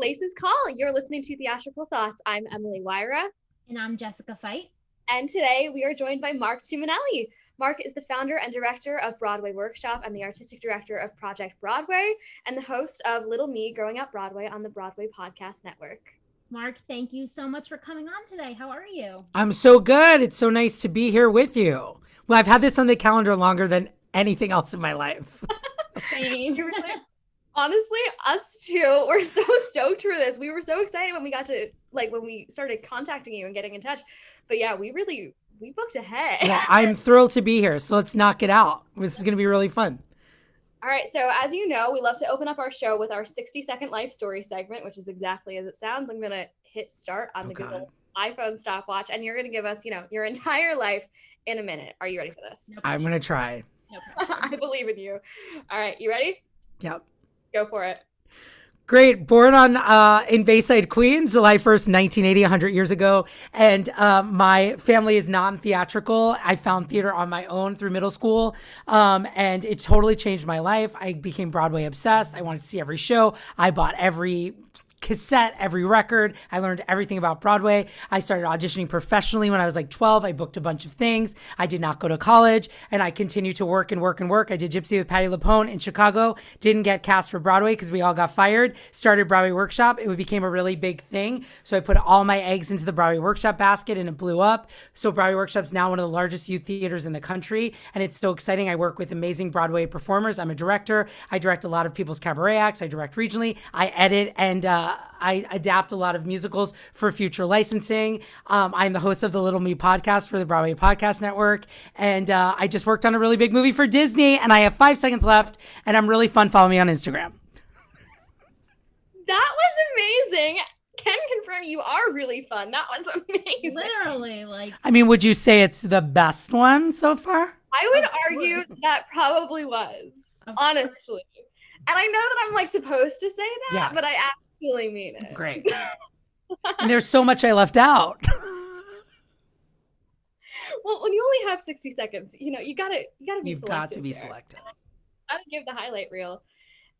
This is your Places Call. You're listening to Theatrical Thoughts. I'm Emily Wyra. And I'm Jessica Fight. And today we are joined by Mark Tumminelli. Mark is the founder and director of Broadway Workshop and the artistic director of Project Broadway and the host of Little Me Growing Up Broadway on the Broadway Podcast Network. Mark, thank you so much for coming on today. How are you? I'm so good. It's so nice to be here with you. Well, I've had this on the calendar longer than anything else in my life. Same. Honestly, us too. We're so stoked for this. We were so excited when we got to like when we started contacting you and getting in touch. But yeah, we really we booked ahead. well, I'm thrilled to be here. So let's knock it out. This is going to be really fun. All right. So, as you know, we love to open up our show with our 60 second life story segment, which is exactly as it sounds. I'm going to hit start on Oh, the God. Google iPhone stopwatch, and you're going to give us, you know, your entire life in a minute. Are you ready for this? No I'm going to try. No. I believe in you. All right. You ready? Yep. Go for it. Great. Born on uh, in Bayside, Queens, July 1st, 1980, 100 years ago. And uh, my family is non theatrical. I found theater on my own through middle school. Um, and it totally changed my life. I became Broadway obsessed. I wanted to see every show. I bought every cassette, every record. I learned everything about Broadway. I started auditioning professionally when I was like 12. I booked a bunch of things. I did not go to college and I continued to work and work and work. I did Gypsy with Patti LuPone in Chicago. Didn't get cast for Broadway because we all got fired. Started Broadway Workshop. It became a really big thing. So I put all my eggs into the Broadway Workshop basket and it blew up. So Broadway Workshop's now one of the largest youth theaters in the country. And it's so exciting. I work with amazing Broadway performers. I'm a director. I direct a lot of people's cabaret acts. I direct regionally. I edit and uh, I adapt a lot of musicals for future licensing. Um, I'm the host of the Little Me podcast for the Broadway Podcast Network. And uh, I just worked on a really big movie for Disney. And I have five seconds left. And I'm really fun. Follow me on Instagram. That was amazing. Can confirm you are really fun. That was amazing. Literally, like I mean, would you say it's the best one so far? I would Of argue course. that probably was, Of honestly. And I know that I'm like supposed to say that, Yes. but I actually mean it. Great. and there's so much I left out. Well, when you only have 60 seconds, you know, you gotta you gotta be You've got to be there. selective. Gotta give the highlight reel.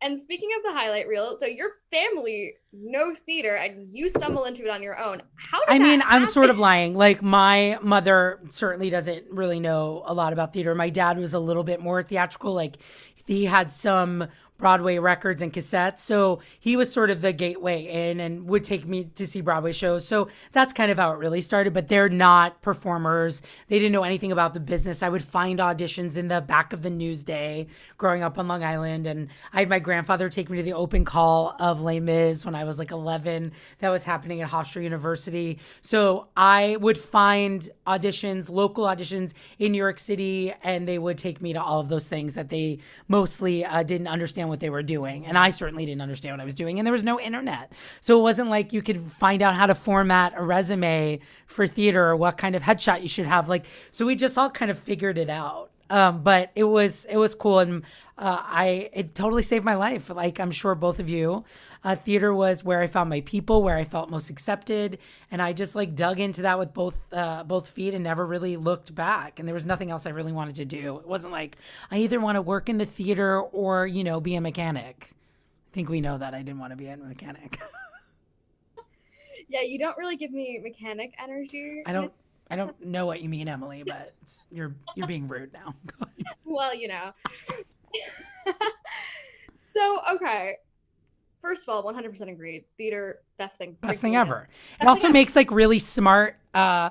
And speaking of the highlight reel, so your family no theater and you stumble into it on your own. How did I mean, that I'm sort of lying. Like my mother certainly doesn't really know a lot about theater. My dad was a little bit more theatrical. Like he had some Broadway records and cassettes. So he was sort of the gateway in and would take me to see Broadway shows. So that's kind of how it really started. But they're not performers. They didn't know anything about the business. I would find auditions in the back of the Newsday growing up on Long Island. And I had my grandfather take me to the open call of Les Mis when I was like 11. That was happening at Hofstra University. So I would find auditions, local auditions in New York City, and they would take me to all of those things that they mostly uh, didn't understand what they were doing. And I certainly didn't understand what I was doing. And there was no internet. So it wasn't like you could find out how to format a resume for theater or what kind of headshot you should have. Like, so we just all kind of figured it out. Um, but it was it was cool and uh, I it totally saved my life. Like I'm sure both of you, uh, theater was where I found my people, where I felt most accepted, and I just like dug into that with both uh, both feet and never really looked back. And there was nothing else I really wanted to do. It wasn't like I either want to work in the theater or you know be a mechanic. I think we know that I didn't want to be a mechanic. Yeah, you don't really give me mechanic energy. I don't I don't know what you mean, Emily, but you're you're being rude now. Well, you know. so, okay. First of all, 100% agreed. Theater, best thing. Best thing ever. It thing also ever. makes like really smart, uh,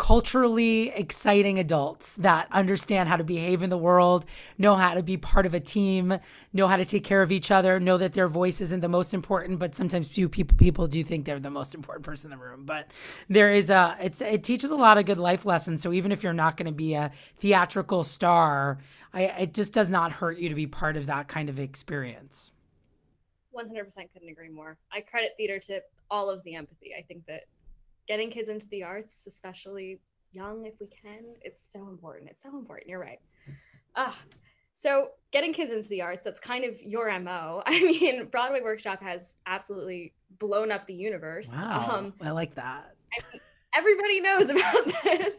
culturally exciting adults that understand how to behave in the world, know how to be part of a team, know how to take care of each other, know that their voice isn't the most important, but sometimes few people people do think they're the most important person in the room. But there is a it's it teaches a lot of good life lessons. So even if you're not going to be a theatrical star, I, it just does not hurt you to be part of that kind of experience. 100% couldn't agree more. I credit theater to all of the empathy. I think that getting kids into the arts, especially young if we can, it's so important. It's so important. You're right. Ah, so getting kids into the arts, that's kind of your MO. I mean, Broadway Workshop has absolutely blown up the universe. Wow, Um, I like that. everybody knows about this.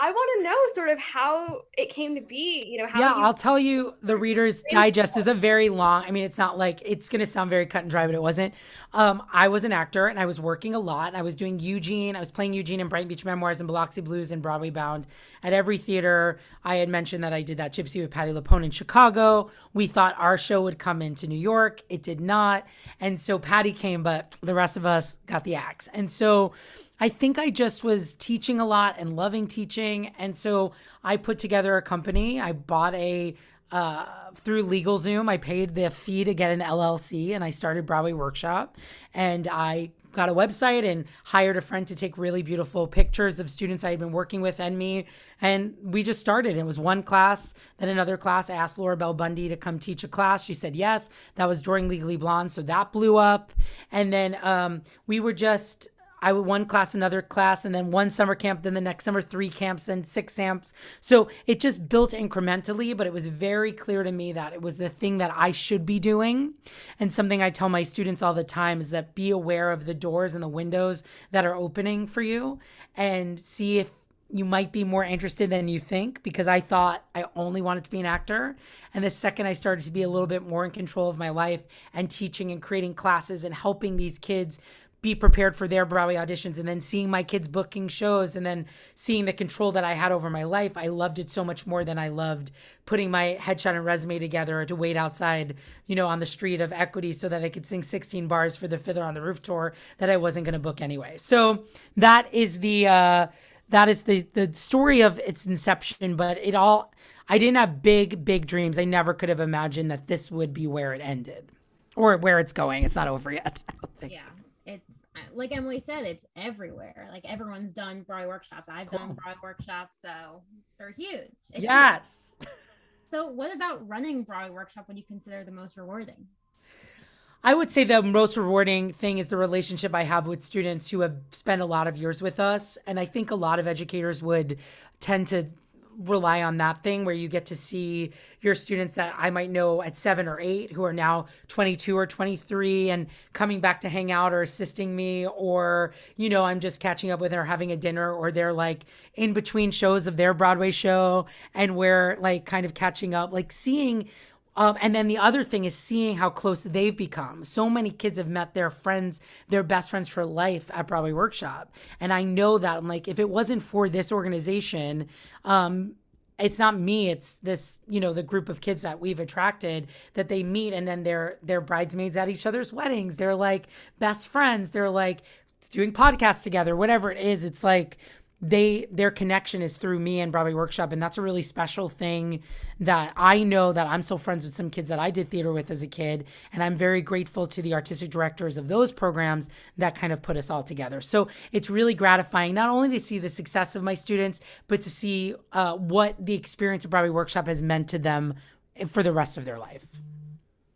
I want to know sort of how it came to be. You know, how yeah, you- I'll tell you the Reader's Digest is a very long. I mean, it's not like it's going to sound very cut and dry, but it wasn't. Um, I was an actor and I was working a lot. I was doing Eugene. I was playing Eugene in Brighton Beach Memoirs and Biloxi Blues and Broadway Bound at every theater. I had mentioned that I did that Gypsy with Patti LuPone in Chicago. We thought our show would come into New York. It did not, and so Patti came, but the rest of us got the axe. And so I think I just was teaching a lot and loving teaching. And so I put together a company. I bought a, uh, through LegalZoom, I paid the fee to get an LLC and I started Broadway Workshop. And I got a website and hired a friend to take really beautiful pictures of students I had been working with and me. And we just started. It was one class, then another class. I asked Laura Bell Bundy to come teach a class. She said yes. That was during Legally Blonde. So that blew up. And then um, we were just I would one class, another class, and then one summer camp, then the next summer, three camps, then six camps. So it just built incrementally, but it was very clear to me that it was the thing that I should be doing. And something I tell my students all the time is that be aware of the doors and the windows that are opening for you and see if you might be more interested than you think because I thought I only wanted to be an actor. And the second I started to be a little bit more in control of my life and teaching and creating classes and helping these kids be prepared for their Broadway auditions and then seeing my kids booking shows and then seeing the control that I had over my life, I loved it so much more than I loved putting my headshot and resume together to wait outside, you know, on the street of equity so that I could sing 16 bars for the Fiddler on the Roof tour that I wasn't going to book anyway. So that is the, uh, that is the the story of its inception but it all i didn't have big big dreams i never could have imagined that this would be where it ended or where it's going it's not over yet I don't think. Yeah. Like Emily said, it's everywhere. Like everyone's done Broadway workshops. I've done Cool. Broadway workshops, so they're huge. It's huge. yes So, what about running Broadway workshop would you consider the most rewarding? I would say the most rewarding thing is the relationship I have with students who have spent a lot of years with us. And I think a lot of educators would tend to rely on that thing where you get to see your students that I might know at seven or eight who are now 22 or 23 and coming back to hang out or assisting me, or, you know, I'm just catching up with or having a dinner, or they're like in between shows of their Broadway show and we're like kind of catching up, like seeing um, and then the other thing is seeing how close they've become. So many kids have met their friends, their best friends for life at Broadway Workshop. And I know that I'm like, if it wasn't for this organization, um, it's not me it's this you know the group of kids that we've attracted that they meet and then they're they're bridesmaids at each other's weddings they're like best friends they're like doing podcasts together whatever it is it's like they their connection is through me and Broadway Workshop, and that's a really special thing that I know that I'm still friends with some kids that I did theater with as a kid, and I'm very grateful to the artistic directors of those programs that kind of put us all together. So it's really gratifying not only to see the success of my students, but to see uh, what the experience of Broadway Workshop has meant to them for the rest of their life.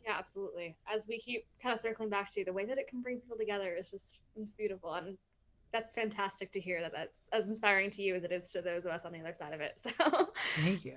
Yeah, absolutely. As we keep kind of circling back to the way that it can bring people together is just it's beautiful and that's fantastic to hear that that's as inspiring to you as it is to those of us on the other side of it. So Thank you.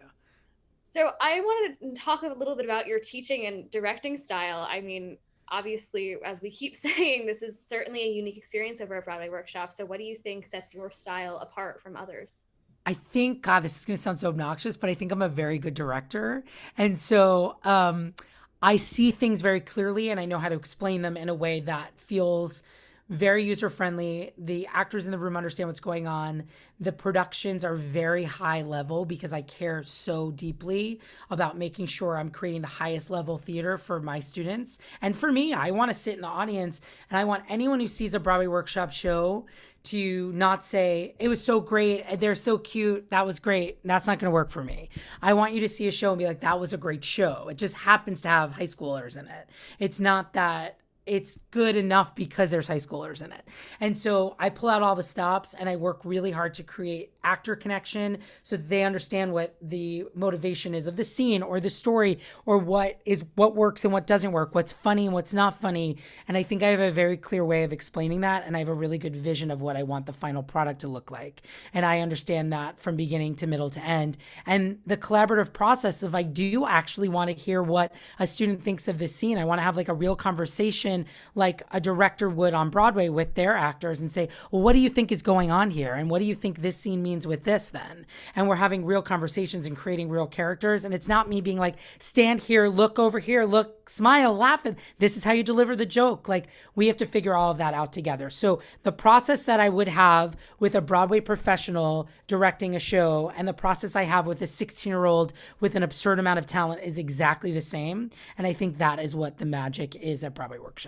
So I wanted to talk a little bit about your teaching and directing style. I mean, obviously, as we keep saying, this is certainly a unique experience over at Broadway Workshop. So what do you think sets your style apart from others? I think, God, this is going to sound so obnoxious, but I think I'm a very good director. And so um, I see things very clearly and I know how to explain them in a way that feels very user friendly. The actors in the room understand what's going on. The productions are very high level because I care so deeply about making sure I'm creating the highest level theater for my students. And for me, I want to sit in the audience and I want anyone who sees a Broadway workshop show to not say it was so great they're so cute that was great that's not going to work for me i want you to see a show and be like that was a great show it just happens to have high schoolers in it it's not that it's good enough because there's high schoolers in it. And so I pull out all the stops and I work really hard to create actor connection so they understand what the motivation is of the scene or the story or what is what works and what doesn't work, what's funny and what's not funny. And I think I have a very clear way of explaining that and I have a really good vision of what I want the final product to look like. And I understand that from beginning to middle to end. And the collaborative process of I do actually want to hear what a student thinks of this scene. I want to have like a real conversation conversation like a director would on Broadway with their actors and say, well, what do you think is going on here? And what do you think this scene means with this then? And we're having real conversations and creating real characters. And it's not me being like, stand here, look over here, look, smile, laugh. And this is how you deliver the joke. Like we have to figure all of that out together. So the process that I would have with a Broadway professional directing a show and the process I have with a 16 year old with an absurd amount of talent is exactly the same. And I think that is what the magic is at Broadway Workshop.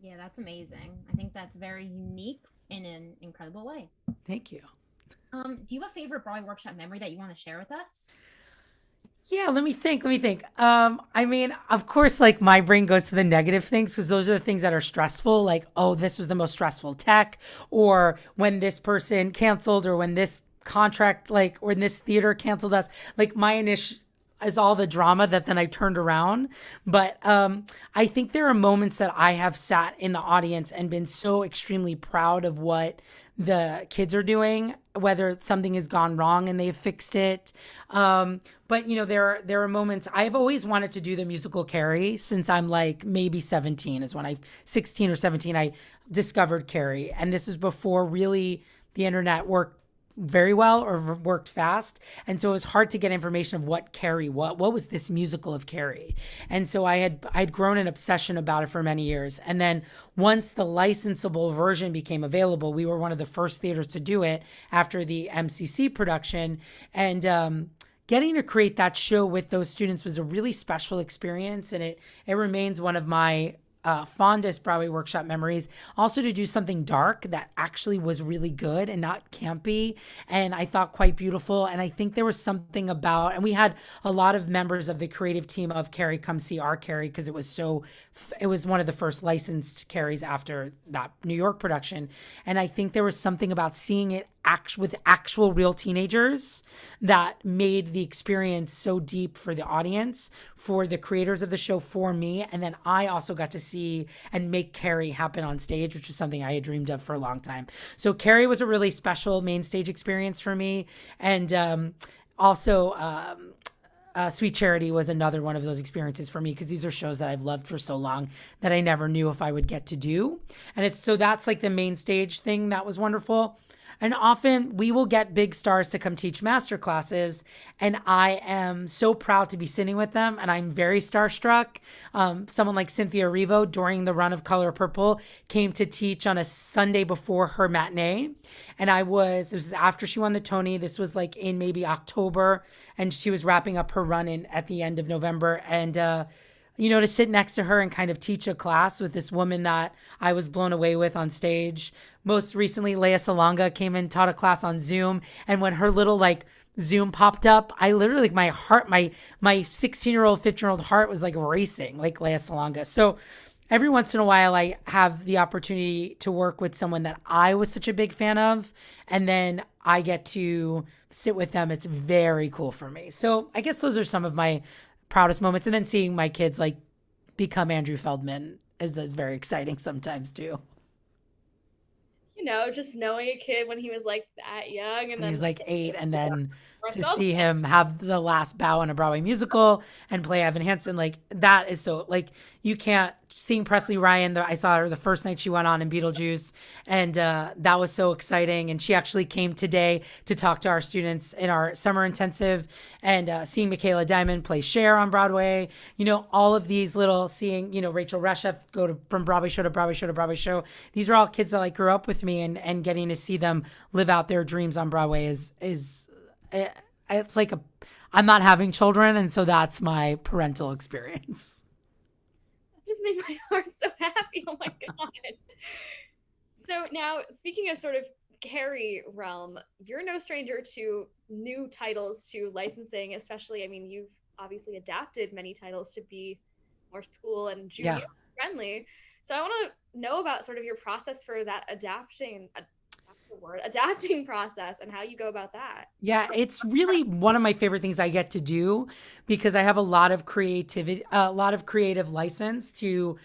Yeah, that's amazing. I think that's very unique in an incredible way. Thank you. Um, do you have a favorite Broadway Workshop memory that you want to share with us? Yeah, let me think. Let me think. Um, I mean, of course, like my brain goes to the negative things because those are the things that are stressful. Like, oh, this was the most stressful tech, or when this person canceled, or when this contract, like, when this theater canceled us. Like, my initial is all the drama that then I turned around. But um, I think there are moments that I have sat in the audience and been so extremely proud of what the kids are doing, whether something has gone wrong and they've fixed it. Um, but you know, there are there are moments I've always wanted to do the musical Carrie since I'm like maybe 17 is when I 16 or 17 I discovered Carrie, and this was before really the internet worked very well or worked fast. And so it was hard to get information of what carrie what what was this musical of carrie. And so i had I had grown an obsession about it for many years. And then once the licensable version became available we were one of the first theaters to do it after the mcc production. And um, getting to create that show with those students was a really special experience. And it it remains one of my uh, fondest Broadway workshop memories. Also, to do something dark that actually was really good and not campy, and I thought quite beautiful. And I think there was something about, and we had a lot of members of the creative team of Carrie come see our Carrie because it was so, it was one of the first licensed Carries after that New York production. And I think there was something about seeing it act with actual real teenagers that made the experience so deep for the audience, for the creators of the show, for me. And then I also got to see and make Carrie happen on stage, which was something I had dreamed of for a long time. So Carrie was a really special main stage experience for me. And um, also, um, uh, Sweet Charity was another one of those experiences for me because these are shows that I've loved for so long that I never knew if I would get to do. And it's so that's like the main stage thing that was wonderful. And often we will get big stars to come teach master classes. And I am so proud to be sitting with them. And I'm very starstruck. Um, someone like Cynthia Erivo during the run of Color Purple came to teach on a Sunday before her matinee. And I was, this was after she won the Tony. This was like in maybe October. And she was wrapping up her run in at the end of November. And, uh, you know, to sit next to her and kind of teach a class with this woman that I was blown away with on stage. Most recently, Lea Salonga came and taught a class on Zoom. And when her little like Zoom popped up, I literally like my heart, my my 16 year old, 15 year old heart was like racing, like Lea Salonga. So every once in a while, I have the opportunity to work with someone that I was such a big fan of, and then I get to sit with them. It's very cool for me. So I guess those are some of my proudest moments. And then seeing my kids like become Andrew Feldman is very exciting sometimes too. You know, just knowing a kid when he was like that young and then he's like eight and then to see him have the last bow in a Broadway musical and play Evan Hansen, like that is so like you can't seeing Presley Ryan. The, I saw her the first night she went on in Beetlejuice, and uh, that was so exciting. And she actually came today to talk to our students in our summer intensive, and uh, seeing Michaela Diamond play Cher on Broadway. You know, all of these little seeing you know Rachel Reshef go to from Broadway show to Broadway show to Broadway show. These are all kids that like grew up with me, and and getting to see them live out their dreams on Broadway is is Eh, it's like a I'm not having children, and so that's my parental experience. Just my heart so happy. Oh my god. so now, speaking of sort of Carrie realm, you're no stranger to new titles to licensing, especially. I mean, you've obviously adapted many titles to be more school and junior yeah. friendly. So I want to know about sort of your process for that adapting uh, the word adapting process and how you go about that. Yeah, it's really one of my favorite things I get to do because I have a lot of creativity, a lot of creative license to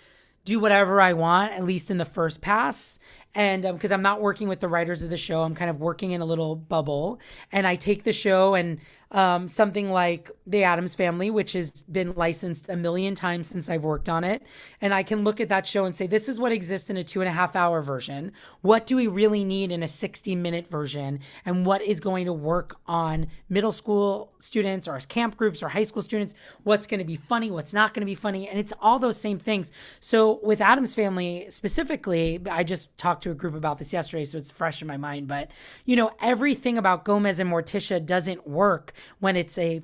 do whatever I want, at least in the first pass. And because I'm not working with the writers of the show, I'm kind of working in a little bubble, and I take the show and um, something like The Addams Family, which has been licensed a million times since I've worked on it. And I can look at that show and say, this is what exists in a two and a half hour version. What do we really need in a 60 minute version? And what is going to work on middle school students or camp groups or high school students? What's going to be funny? What's not going to be funny? And it's all those same things. So with Addams Family specifically, I just talked to a group about this yesterday, so it's fresh in my mind. But, you know, everything about Gomez and Morticia doesn't work when it's a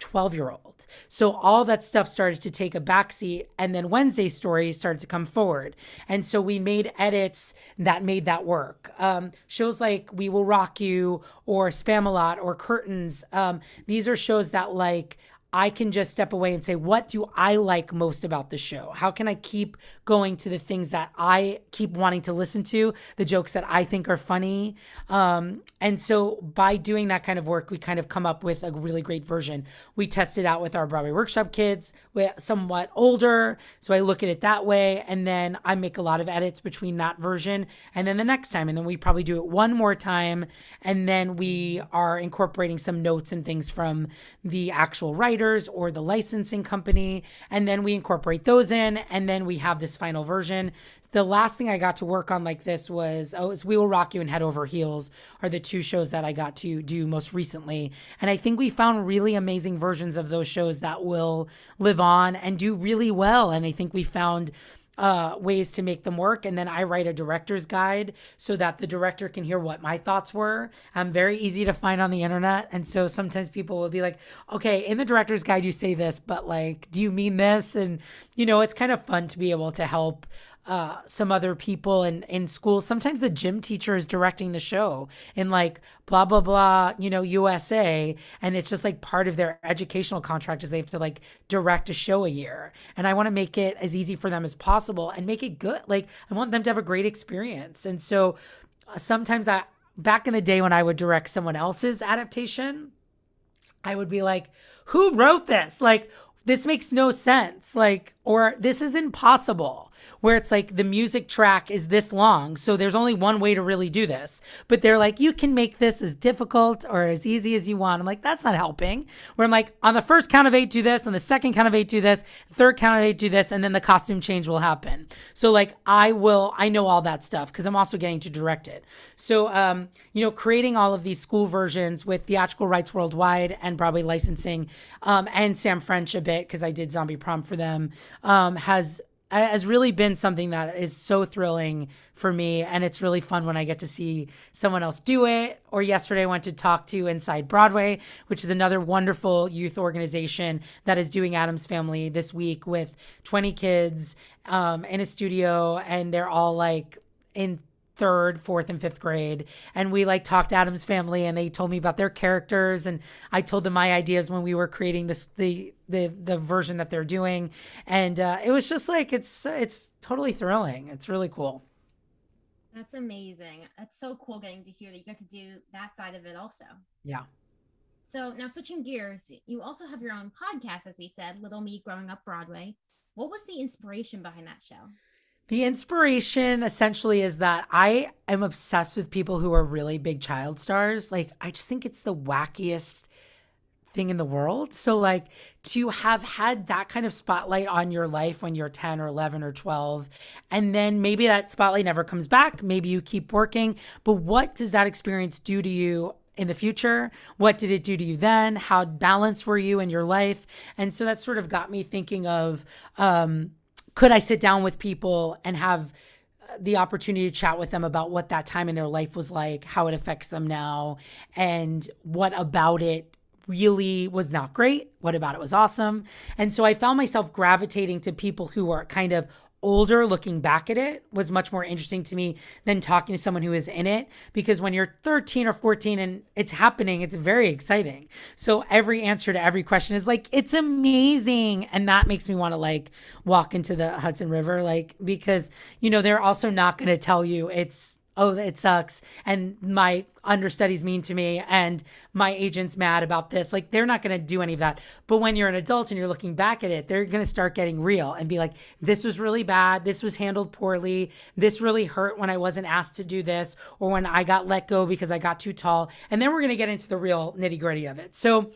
12 year old. So all that stuff started to take a backseat. And then Wednesday's story started to come forward. And so we made edits that made that work. Um, shows like We Will Rock You or Spamalot or Curtains, um, these are shows that like I can just step away and say, what do I like most about the show? How can I keep going to the things that I keep wanting to listen to, the jokes that I think are funny? Um, and so by doing that kind of work, we kind of come up with a really great version. We test it out with our Broadway Workshop kids, somewhat older. So I look at it that way. And then I make a lot of edits between that version and then the next time. And then we probably do it one more time. And then we are incorporating some notes and things from the actual writer or the licensing company. And then we incorporate those in, and then we have this final version. The last thing I got to work on like this was oh, it's We Will Rock You and Head Over Heels are the two shows that I got to do most recently. And I think we found really amazing versions of those shows that will live on and do really well. And I think we found uh, ways to make them work. And then I write a director's guide so that the director can hear what my thoughts were. I'm very easy to find on the internet. And so sometimes people will be like, okay, in the director's guide, you say this, but like, do you mean this? And, you know, it's kind of fun to be able to help uh, some other people in, in school. Sometimes the gym teacher is directing the show in like blah, blah, blah, you know, USA. And it's just like part of their educational contract is they have to like direct a show a year. And I want to make it as easy for them as possible and make it good. Like I want them to have a great experience. And so uh, sometimes I, back in the day when I would direct someone else's adaptation, I would be like, who wrote this? Like, this makes no sense. Like, or this is impossible, where it's like the music track is this long. So there's only one way to really do this. But they're like, you can make this as difficult or as easy as you want. I'm like, that's not helping. Where I'm like, on the first count of eight, do this. On the second count of eight, do this. Third count of eight, do this. And then the costume change will happen. So, like, I will, I know all that stuff because I'm also getting to direct it. So, um, you know, creating all of these school versions with theatrical rights worldwide and Broadway licensing um, and Sam French a bit because I did Zombie Prom for them um, has has really been something that is so thrilling for me and it's really fun when i get to see someone else do it. Or yesterday i went to talk to inside broadway which is another wonderful youth organization that is doing Addams family this week with 20 kids um, in a studio and they're all like in third, fourth, and fifth grade. And we like talked Addams family and they told me about their characters and I told them my ideas when we were creating this the the the version that they're doing. And uh, it was just like it's it's totally thrilling. It's really cool. That's amazing. That's so cool getting to hear that you get to do that side of it also. Yeah. So now switching gears, you also have your own podcast, as we said, Little Me Growing Up Broadway. What was the inspiration behind that show? The inspiration essentially is that I am obsessed with people who are really big child stars. Like, I just think it's the wackiest thing in the world. So, like, to have had that kind of spotlight on your life when you're 10 or 11 or 12, and then maybe that spotlight never comes back. Maybe you keep working. But what does that experience do to you in the future? What did it do to you then? How balanced were you in your life? And so that sort of got me thinking of, um, could I sit down with people and have uh, the opportunity to chat with them about what that time in their life was like, how it affects them now, and what about it really was not great, what about it was awesome. And so I found myself gravitating to people who are kind of older looking back at it was much more interesting to me than talking to someone who is in it because when you're 13 or 14 and it's happening it's very exciting. So every answer to every question is like it's amazing. And that makes me want to like walk into the hudson river like because you know they're also not going to tell you it's oh, it sucks, and my understudy's mean to me, and my agent's mad about this. Like, they're not going to do any of that. But when you're an adult and you're looking back at it, they're going to start getting real and be like, this was really bad. This was handled poorly. This really hurt when I wasn't asked to do this, or when I got let go because I got too tall. And then we're going to get into the real nitty gritty of it. So,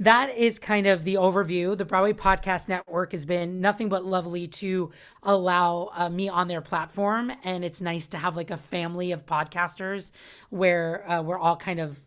that is kind of the overview. The Broadway Podcast Network has been nothing but lovely to allow uh, me on their platform. And it's nice to have like a family of podcasters where uh, we're all kind of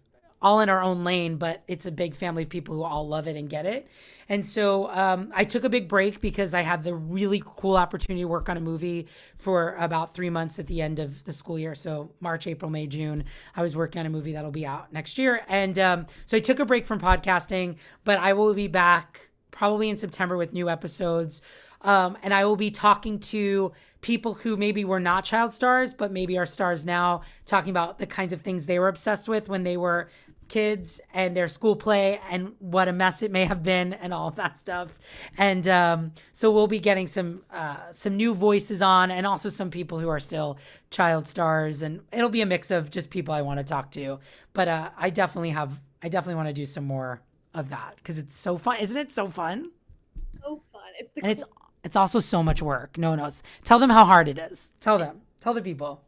all in our own lane, but it's a big family of people who all love it and get it. And so um, I took a big break because I had the really cool opportunity to work on a movie for about three months at the end of the school year. So March, April, May, June, I was working on a movie that'll be out next year. And um, so I took a break from podcasting, but I will be back probably in September with new episodes. Um, and I will be talking to people who maybe were not child stars, but maybe are stars now, talking about the kinds of things they were obsessed with when they were kids and their school play and what a mess it may have been and all of that stuff. And um, so we'll be getting some uh, some new voices on and also some people who are still child stars and it'll be a mix of just people I want to talk to. But uh, I definitely have I definitely want to do some more of that because it's so fun. Isn't it so fun? So fun. It's the and it's it's also so much work. No one knows. Tell them how hard it is. Tell them. Tell the people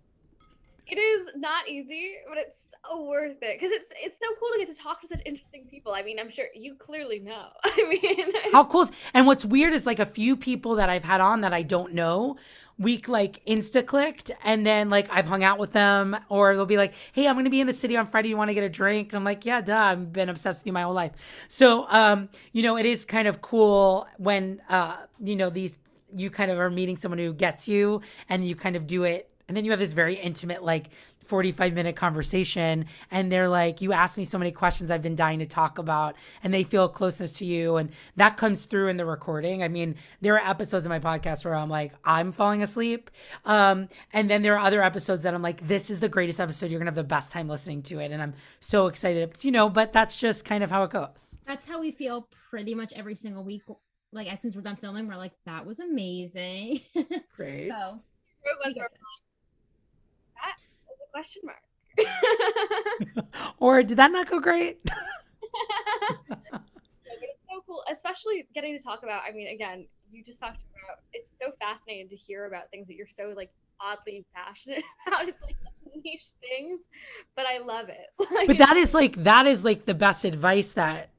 it is not easy, but it's so worth it because it's it's so cool to get to talk to such interesting people. I mean, I'm sure you clearly know. I mean, how cool! Is, and what's weird is like a few people that I've had on that I don't know. We like insta clicked, and then like I've hung out with them, or they'll be like, "Hey, I'm gonna be in the city on Friday. You want to get a drink?" And I'm like, "Yeah, duh. I've been obsessed with you my whole life." So, um, you know, it is kind of cool when uh, you know these you kind of are meeting someone who gets you, and you kind of do it and then you have this very intimate, like 45 minute conversation. And they're like, You ask me so many questions I've been dying to talk about. And they feel closeness to you. And that comes through in the recording. I mean, there are episodes of my podcast where I'm like, I'm falling asleep. Um, and then there are other episodes that I'm like, This is the greatest episode. You're going to have the best time listening to it. And I'm so excited, you know, but that's just kind of how it goes. That's how we feel pretty much every single week like as soon as we're done filming, we're like, that was amazing. Great. so, question mark. or did that not go great? it's so cool, especially getting to talk about. I mean, again, you just talked about. It's so fascinating to hear about things that you're so like oddly passionate about. It's like niche things, but I love it. Like, but that is like that is like the best advice that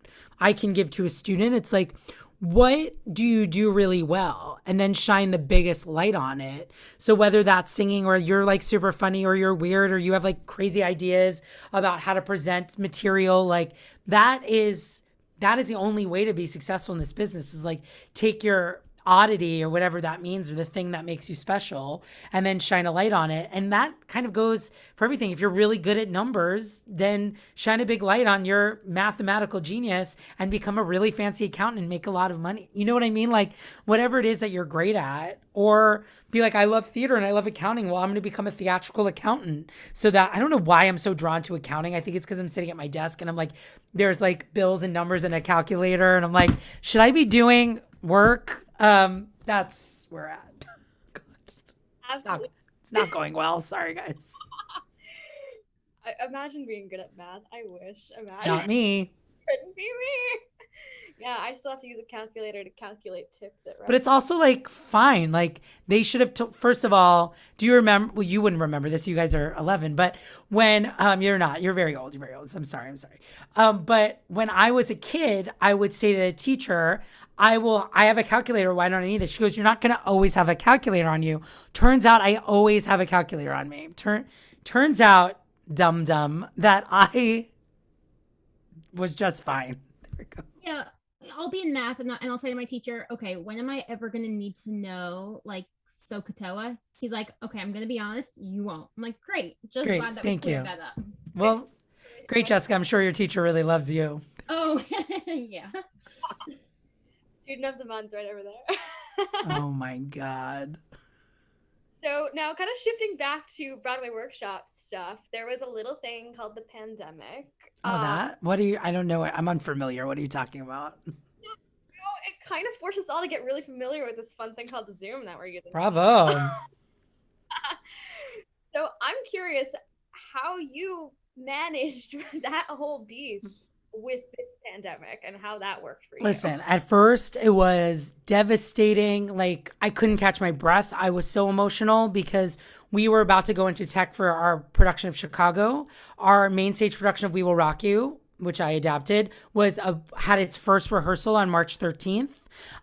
I can give to a student. It's like what do you do really well? And then shine the biggest light on it. So whether that's singing or you're like super funny or you're weird or you have like crazy ideas about how to present material like that is that is the only way to be successful in this business is like take your oddity or whatever that means or the thing that makes you special and then shine a light on it. And that kind of goes for everything. If you're really good at numbers then shine a big light on your mathematical genius and become a really fancy accountant and make a lot of money. You know what i mean? Like whatever it is that you're great at. Or be like i love theater and i love accounting. Well i'm going to become a theatrical accountant. So that i don't know why i'm so drawn to accounting. I think it's because i'm sitting at my desk and i'm like there's like bills and numbers and a calculator and i'm like should i be doing work um, that's where we're at. it's, not, it's not going well. Sorry, guys. I imagine being good at math. I wish. Imagine. Not me. Couldn't be me. Yeah, I still have to use a calculator to calculate tips at. But it's also like fine. Like they should have. T- First of all, do you remember? Well, you wouldn't remember this. You guys are eleven. But when um, you're not, you're very old. You're very old. So I'm sorry. I'm sorry. Um, but when I was a kid, I would say to the teacher, I will, I have a calculator. Why don't I need it? She goes, You're not going to always have a calculator on you. Turns out I always have a calculator on me. Turn, turns out, dum dum, that I was just fine. There we go. Yeah. I'll be in math and, and I'll say to my teacher, okay, when am I ever going to need to know like SOHCAHTOA? He's like, okay, I'm going to be honest, you won't. I'm like, great. Just great. glad that Thank we cleared you. that up. Well, great, Jessica. I'm sure your teacher really loves you. Oh, yeah student of the month right over there. oh my god. So now, kind of shifting back to Broadway workshop stuff, there was a little thing called the pandemic. Oh, um, that? What are you? I don't know. I'm unfamiliar. What are you talking about? You know, it kind of forced us all to get really familiar with this fun thing called the Zoom that we're using. Bravo. So I'm curious how you managed that whole beast with this pandemic and how that worked for you. Listen, at first it was devastating. Like I couldn't catch my breath. I was so emotional because we were about to go into tech for our production of Chicago. Our main stage production of We Will Rock You, which I adapted, was a, had its first rehearsal on March 13th.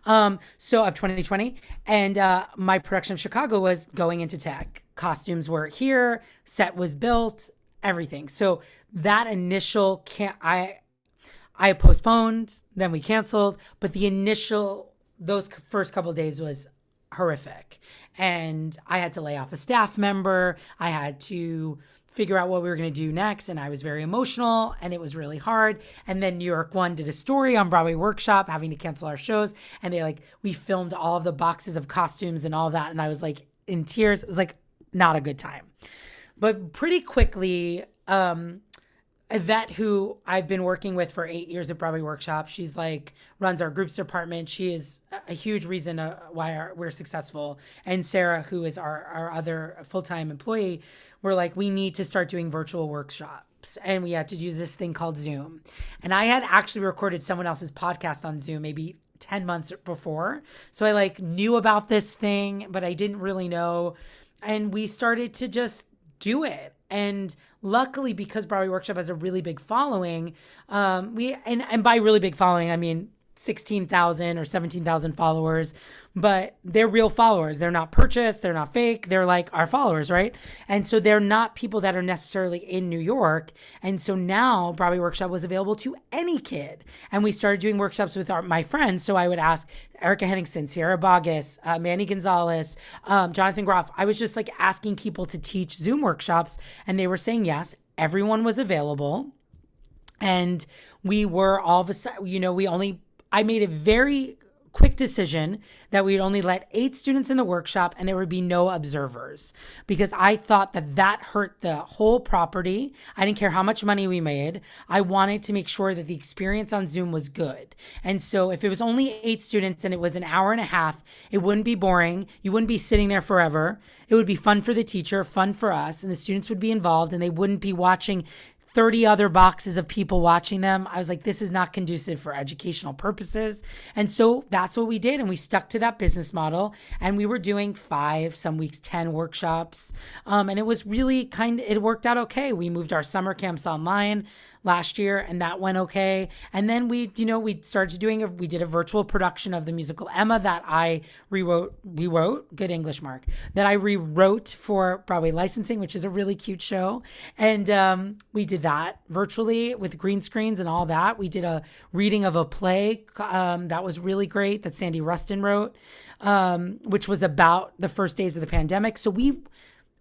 Um, so of 2020, and uh, my production of Chicago was going into tech. Costumes were here, set was built, everything. So that initial can't I I postponed, then we canceled, but the initial those first couple days was horrific. And I had to lay off a staff member. I had to figure out what we were going to do next and I was very emotional and it was really hard. And then New York One did a story on Broadway Workshop having to cancel our shows and they like we filmed all of the boxes of costumes and all that and I was like in tears. It was like not a good time. But pretty quickly um Yvette, who I've been working with for eight years at Broadway Workshop, she's like runs our groups department. She is a huge reason uh, why we're successful. And Sarah, who is our, our other full time employee, we're like, we need to start doing virtual workshops. And we had to do this thing called Zoom. And I had actually recorded someone else's podcast on Zoom maybe 10 months before. So I like knew about this thing, but I didn't really know. And we started to just do it. And luckily, because Broadway Workshop has a really big following, um, we and and by really big following, I mean 16,000 or 17,000 followers, but they're real followers. They're not purchased, they're not fake. They're like our followers, right? And so they're not people that are necessarily in New York. And so now Broadway Workshop was available to any kid. And we started doing workshops with our, my friends. So I would ask Erika Henningsen, Sierra Boggess, uh, Manny Gonzalez, um, Jonathan Groff. I was just like asking people to teach Zoom workshops, and they were saying yes. Everyone was available. And we were all of a sudden, you know, we only I made a very quick decision that we'd only let eight students in the workshop and there would be no observers because I thought that that hurt the whole property. I didn't care how much money we made. I wanted to make sure that the experience on Zoom was good. And so if it was only eight students and it was an hour and a half, it wouldn't be boring. You wouldn't be sitting there forever. It would be fun for the teacher, fun for us, and the students would be involved and they wouldn't be watching 30 other boxes of people watching them. I was like, this is not conducive for educational purposes. And so that's what we did. And we stuck to that business model. And we were doing five, some weeks, 10 workshops. Um, and it was really kind of, it worked out okay. We moved our summer camps online last year and that went okay. And then we you know we started doing a we did a virtual production of the musical emma that i rewrote rewrote good english mark that i rewrote for broadway licensing which is a really cute show. And um, we did that virtually with green screens and all that. We did a reading of a play um, that was really great that sandy rustin wrote um, which was about the first days of the pandemic. So we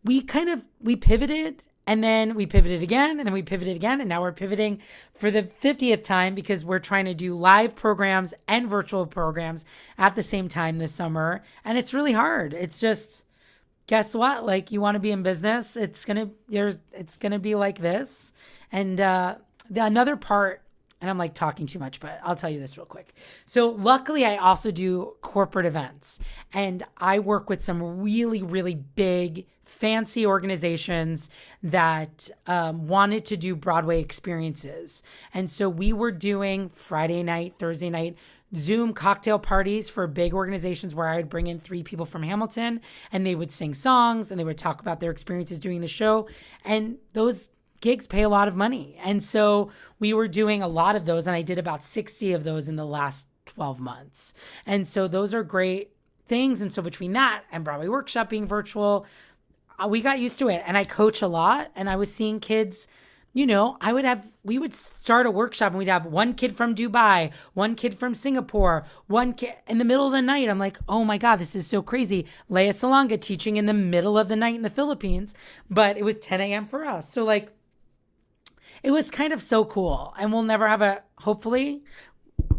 we kind of we pivoted and then we pivoted again, and then we pivoted again, and now we're pivoting for the 50th time because we're trying to do live programs and virtual programs at the same time this summer. And it's really hard. It's just, guess what? Like you want to be in business, it's gonna there's it's gonna be like this. And uh, the another part and I'm like talking too much, but I'll tell you this real quick. So, luckily, I also do corporate events and I work with some really, really big fancy organizations that um, wanted to do Broadway experiences. And so we were doing Friday night, Thursday night Zoom cocktail parties for big organizations where I would bring in three people from Hamilton and they would sing songs and they would talk about their experiences doing the show. And those gigs pay a lot of money. And so we were doing a lot of those, and I did about 60 of those in the last 12 months. And so those are great things. And so between that and Broadway Workshop being virtual, uh, we got used to it. And I coach a lot, and I was seeing kids. You know, I would have, we would start a workshop and we'd have one kid from Dubai, one kid from Singapore, one kid in the middle of the night. I'm like, oh my God, this is so crazy. Lea Salonga teaching in the middle of the night in the Philippines, but it was 10 a.m. for us. So, like, it was kind of so cool. And we'll never have a, hopefully,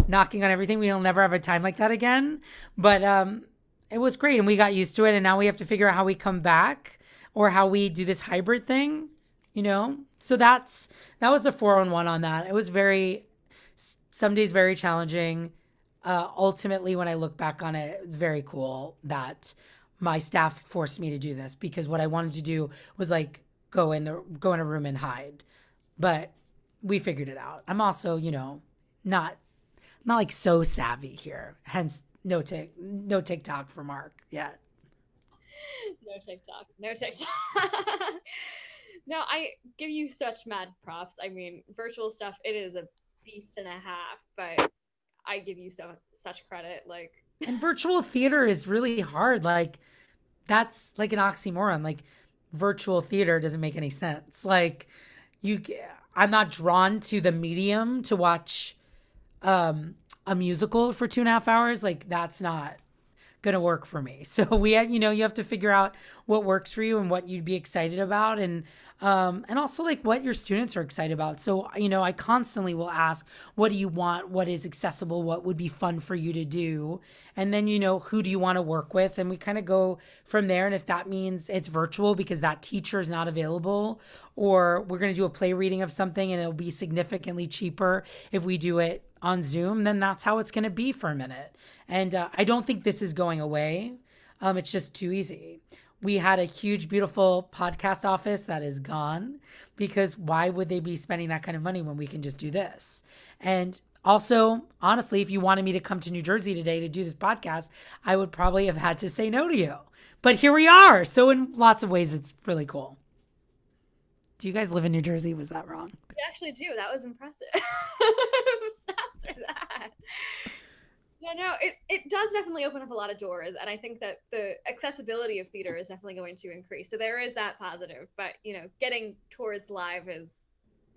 knocking on everything, we'll never have a time like that again. But um, it was great and we got used to it. And now we have to figure out how we come back or how we do this hybrid thing, you know? So that's that was a four on one on that. It was very some days very challenging. Uh, ultimately, when I look back on it, very cool that my staff forced me to do this because what I wanted to do was like go in the go in a room and hide. But we figured it out. I'm also, you know, not not like so savvy here. Hence no tick no TikTok for Mark yet. No TikTok. No TikTok. no, I give you such mad props. I mean, virtual stuff, it is a beast and a half, but I give you so such credit. Like And virtual theater is really hard. Like that's like an oxymoron. Like virtual theater doesn't make any sense. Like you I'm not drawn to the medium to watch um a musical for two and a half hours. Like that's not gonna work for me. So we, you know, you have to figure out what works for you and what you'd be excited about, and um, and also like what your students are excited about. So you know, I constantly will ask, what do you want? What is accessible? What would be fun for you to do? And then you know, who do you want to work with? And we kind of go from there. And if that means it's virtual because that teacher is not available, or we're gonna do a play reading of something and it'll be significantly cheaper if we do it on Zoom, then that's how it's going to be for a minute. And uh, I don't think this is going away. Um, it's just too easy. We had a huge, beautiful podcast office that is gone because why would they be spending that kind of money when we can just do this? And also, honestly, if you wanted me to come to New Jersey today to do this podcast, I would probably have had to say no to you. But here we are. So, in lots of ways, it's really cool. Do you guys live in New Jersey? Was that wrong? Actually do. That was impressive. For that. Yeah, no, it, it does definitely open up a lot of doors. And I think that the accessibility of theater is definitely going to increase. So there is that positive. But, you know, getting towards live is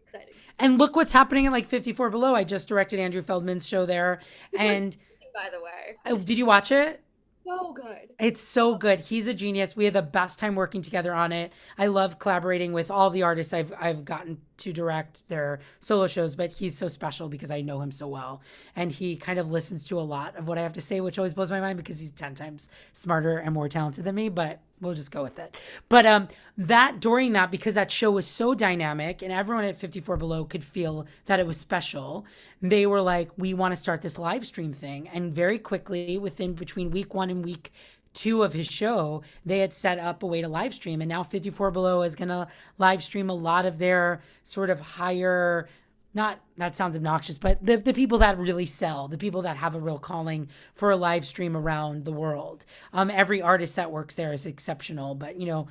exciting. And look what's happening in like 54 Below. I just directed Andrew Feldman's show there. And by the way, oh, did you watch it? so good. It's so good. He's a genius. We had the best time working together on it. I love collaborating with all the artists I've I've gotten to direct their solo shows, but he's so special because I know him so well. And he kind of listens to a lot of what I have to say, which always blows my mind because he's 10 times smarter and more talented than me, but we'll just go with it. But um that during that because that show was so dynamic and everyone at 54 below could feel that it was special, they were like we want to start this live stream thing and very quickly within between week 1 and week two of his show, they had set up a way to live stream. And now 54 Below is going to live stream a lot of their sort of higher, not that sounds obnoxious, but the, the people that really sell, the people that have a real calling for a live stream around the world. Um, every artist that works there is exceptional, but you know,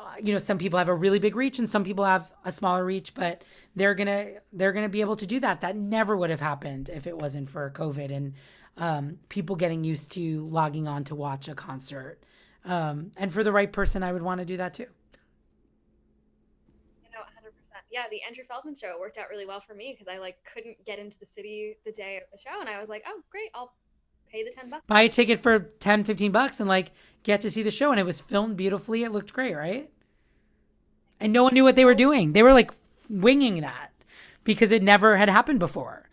uh, you know some people have a really big reach and some people have a smaller reach but they're gonna they're gonna be able to do that that never would have happened if it wasn't for covid and um, people getting used to logging on to watch a concert. Um, and for the right person, I would want to do that too. You know, 100%. Yeah, the Andrew Feldman show worked out really well for me because I like couldn't get into the city the day of the show. And I was like, oh, great, I'll pay the 10 bucks. Buy a ticket for 10, 15 bucks and like get to see the show. And it was filmed beautifully. It looked great, right? And no one knew what they were doing. They were like winging that because it never had happened before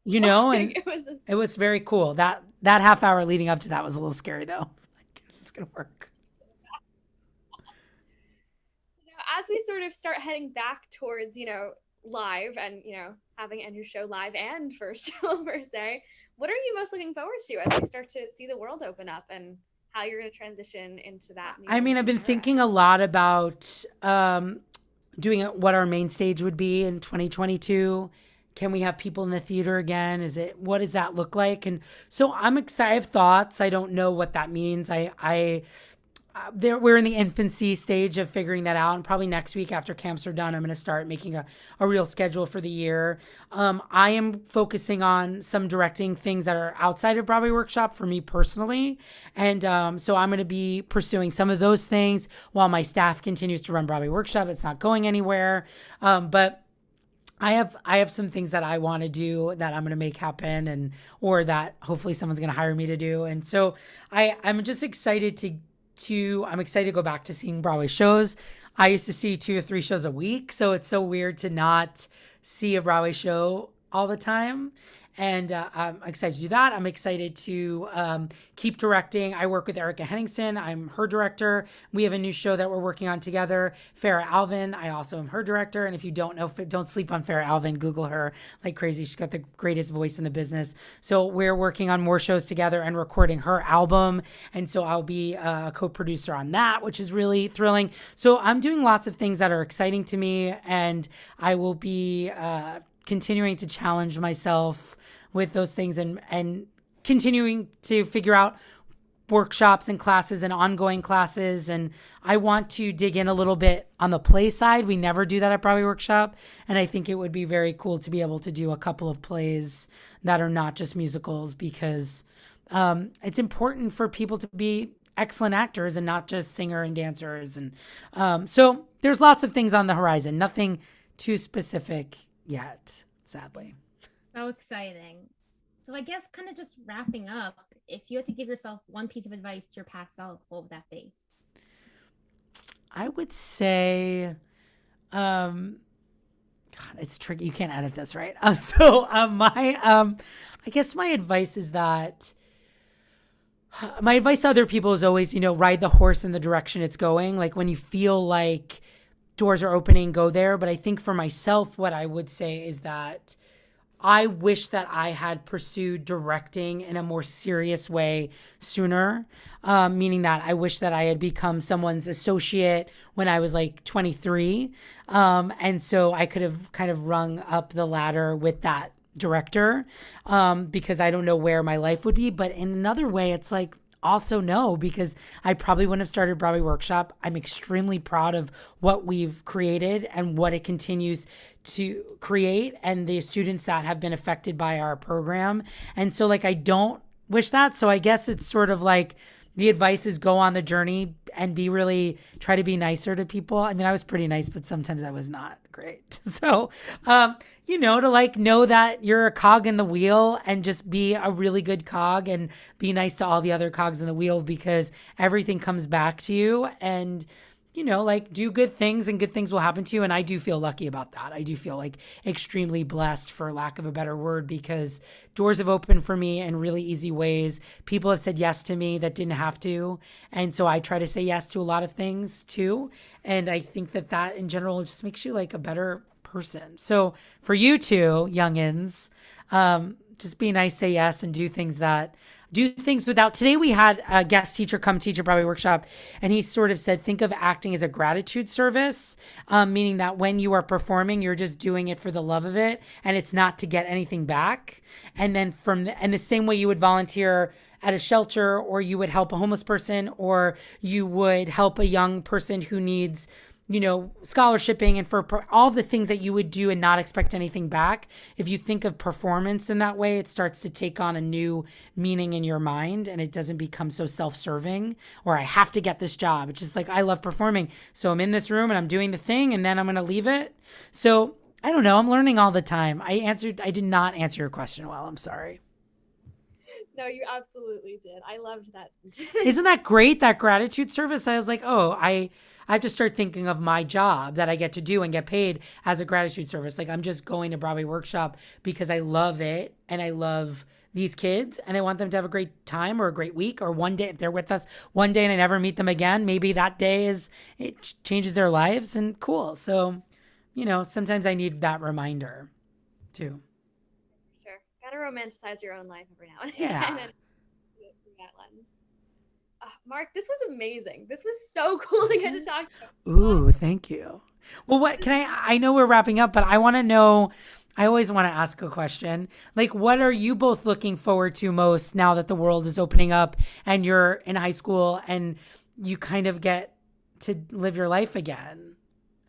you know, and it was, a... it was very cool. That that half hour leading up to that was a little scary though. Like, is this gonna work? You know, as we sort of start heading back towards, you know, live and you know having Andrew show live and first show per se, what are you most looking forward to as we start to see the world open up and how you're going to transition into that? I mean, I've been era? thinking a lot about um, doing what our main stage would be in 2022 can we have people in the theater again? Is it what does that look like? And so I'm excited. I have thoughts. I don't know what that means. I I uh, there we're in the infancy stage of figuring that out and probably next week after camps are done i'm going to start making a, a real schedule for the year um, i am focusing on some directing things that are outside of broadway workshop for me personally and um, so i'm going to be pursuing some of those things while my staff continues to run broadway workshop it's not going anywhere um, but I have I have some things that I want to do that I'm going to make happen and or that hopefully someone's going to hire me to do. And so I I'm just excited to to I'm excited to go back to seeing Broadway shows. I used to see two or three shows a week, so it's so weird to not see a Broadway show all the time. And uh, I'm excited to do that. I'm excited to um, keep directing. I work with Erika Henningsen. I'm her director. We have a new show that we're working on together. Farah Alvin. I also am her director. And if you don't know, don't sleep on Farah Alvin. Google her like crazy. She's got the greatest voice in the business. So we're working on more shows together and recording her album. And so I'll be a co-producer on that, which is really thrilling. So I'm doing lots of things that are exciting to me, and I will be. Uh, continuing to challenge myself with those things and and continuing to figure out workshops and classes and ongoing classes and I want to dig in a little bit on the play side. We never do that at Broadway Workshop and I think it would be very cool to be able to do a couple of plays that are not just musicals because um, it's important for people to be excellent actors and not just singer and dancers and um, so there's lots of things on the horizon. Nothing too specific yet, sadly. So exciting. So I guess kind of just wrapping up, if you had to give yourself one piece of advice to your past self, what would that be? I would say um God, it's tricky. You can't edit this, right? Um, so um, my um, I guess my advice is that my advice to other people is always, you know, ride the horse in the direction it's going. Like when you feel like doors are opening, go there. But I think for myself, what I would say is that I wish that I had pursued directing in a more serious way sooner. Um, meaning that I wish that I had become someone's associate when I was like 23. Um, and so I could have kind of rung up the ladder with that director um, because I don't know where my life would be. But in another way, it's like, also no because I probably wouldn't have started Broadway Workshop. I'm extremely proud of what we've created and what it continues to create and the students that have been affected by our program. And so like I don't wish that. So I guess it's sort of like the advice is go on the journey and be really try to be nicer to people. I mean, I was pretty nice, but sometimes I was not great. So, um, you know, to like know that you're a cog in the wheel and just be a really good cog and be nice to all the other cogs in the wheel because everything comes back to you and you know, like do good things and good things will happen to you. And I do feel lucky about that. I do feel like extremely blessed, for lack of a better word, because doors have opened for me in really easy ways. People have said yes to me that didn't have to. And so I try to say yes to a lot of things too. And I think that that in general just makes you like a better person. So for you two, youngins, um, just be nice, say yes, and do things that do things without. Today we had a guest teacher come teach a Broadway workshop, and he sort of said, think of acting as a gratitude service, um, meaning that when you are performing, you're just doing it for the love of it, and it's not to get anything back. And then from the, and the same way you would volunteer at a shelter, or you would help a homeless person, or you would help a young person who needs you know, scholarshiping and for all the things that you would do and not expect anything back. If you think of performance in that way, it starts to take on a new meaning in your mind and it doesn't become so self serving or I have to get this job. It's just like, I love performing. So I'm in this room and I'm doing the thing and then I'm going to leave it. So I don't know. I'm learning all the time. I answered, I did not answer your question well. I'm sorry. No, you absolutely did. I loved that Isn't that great? That gratitude service. I was like, oh, I I have to start thinking of my job that I get to do and get paid as a gratitude service. Like I'm just going to Broadway Workshop because I love it and I love these kids and I want them to have a great time or a great week or one day if they're with us one day and I never meet them again, maybe that day is it changes their lives and cool. So, you know, sometimes I need that reminder too gotta romanticize your own life every now and again. Yeah. And that lens. Uh, Mark, this was amazing. This was so cool to get to talk to. Ooh, thank you. Well, what can I? I know we're wrapping up, but I want to know. I always want to ask a question. Like, what are you both looking forward to most now that the world is opening up and you're in high school and you kind of get to live your life again?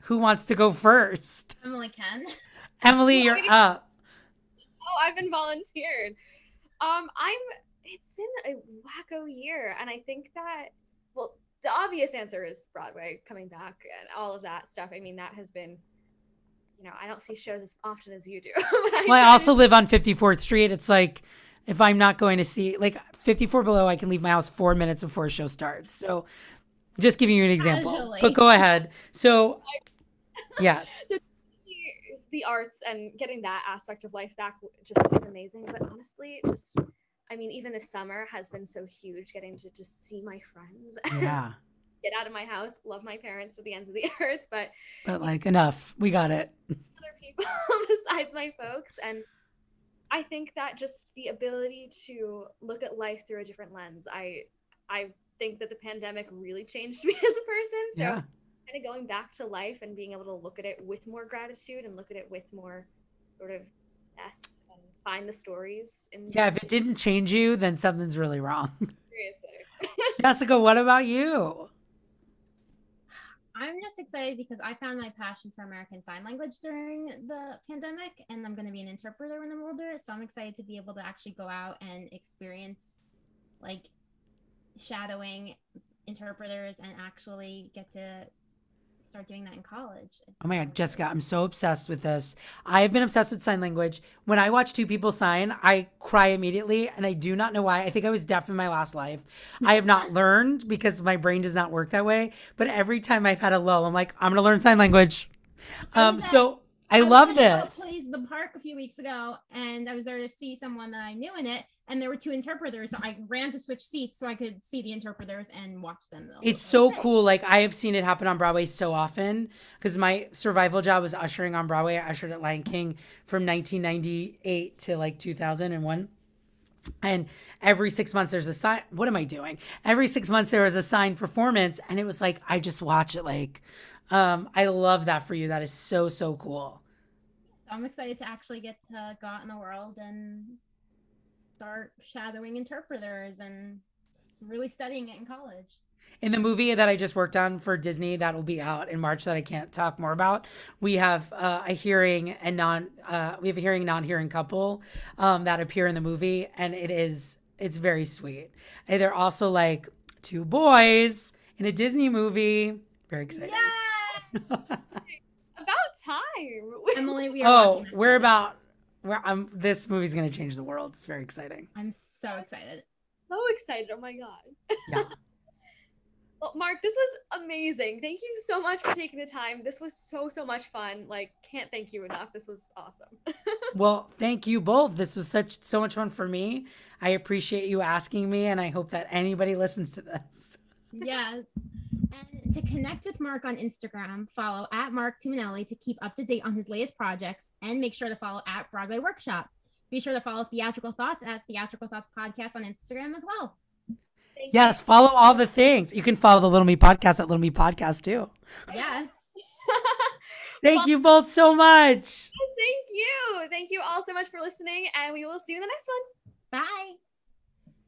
Who wants to go first? Emily can. Emily, you're up oh, I've been volunteered. Um, I'm. It's been a wacko year, and I think that well, the obvious answer is Broadway coming back and all of that stuff. I mean, that has been. You know, I don't see shows as often as you do. I well, I also live on 54th Street. It's like if I'm not going to see like 54 below, I can leave my house four minutes before a show starts. So, just giving you an example. Casually. But go ahead. So, yes. So the arts and getting that aspect of life back just is amazing. But honestly, just I mean, even this summer has been so huge getting to just see my friends. Yeah. get out of my house, love my parents to the ends of the earth, but but like enough. We got it. Other people besides my folks and I think that just the ability to look at life through a different lens. I I think that the pandemic really changed me as a person. So yeah. Kind of going back to life and being able to look at it with more gratitude and look at it with more sort of zest and find the stories in Yeah, if it didn't change you, then something's really wrong. Seriously. Jessica, what about you? I'm just excited because I found my passion for American Sign Language during the pandemic, and I'm going to be an interpreter when I'm older. So I'm excited to be able to actually go out and experience like shadowing interpreters and actually get to start doing that in college. It's oh my god, Jessica, I'm so obsessed with this. I have been obsessed with sign language. When I watch two people sign, I cry immediately and I do not know why. I think I was deaf in my last life. I have not learned because my brain does not work that way, but every time I've had a lull, I'm like, I'm going to learn sign language. Um so I, I love this. Plays the park a few weeks ago, and I was there to see someone that I knew in it, and there were two interpreters. So I ran to switch seats so I could see the interpreters and watch them. It's so cool. Like I have seen it happen on Broadway so often because my survival job was ushering on Broadway. I ushered at Lion King from 1998 to like 2001. And every six months there's a sign. What am I doing? Every six months there was a signed performance, and it was like I just watch it like um, I love that for you. That is so so cool. So I'm excited to actually get to go out in the world and start shadowing interpreters and really studying it in college. In the movie that I just worked on for Disney, that will be out in March. That I can't talk more about. We have uh, a hearing and non. Uh, we have a hearing non-hearing couple um, that appear in the movie, and it is it's very sweet. And they're also like two boys in a Disney movie. Very exciting. Yeah. about time. Emily, we are. Oh, we're about. We're, I'm. This movie's gonna change the world. It's very exciting. I'm so excited. So excited! Oh my god. Yeah. well, Mark, this was amazing. Thank you so much for taking the time. This was so so much fun. Like, can't thank you enough. This was awesome. well, thank you both. This was such so much fun for me. I appreciate you asking me, and I hope that anybody listens to this. Yes. And to connect with Mark on Instagram, follow at Mark Tumminelli to keep up to date on his latest projects and make sure to follow at Broadway Workshop. Be sure to follow Theatrical Thoughts at Theatrical Thoughts Podcast on Instagram as well. Thank yes, you. follow all the things. You can follow the Little Me Podcast at Little Me Podcast too. Yes. Thank well, you both so much. Thank you. Thank you all so much for listening, and we will see you in the next one. Bye.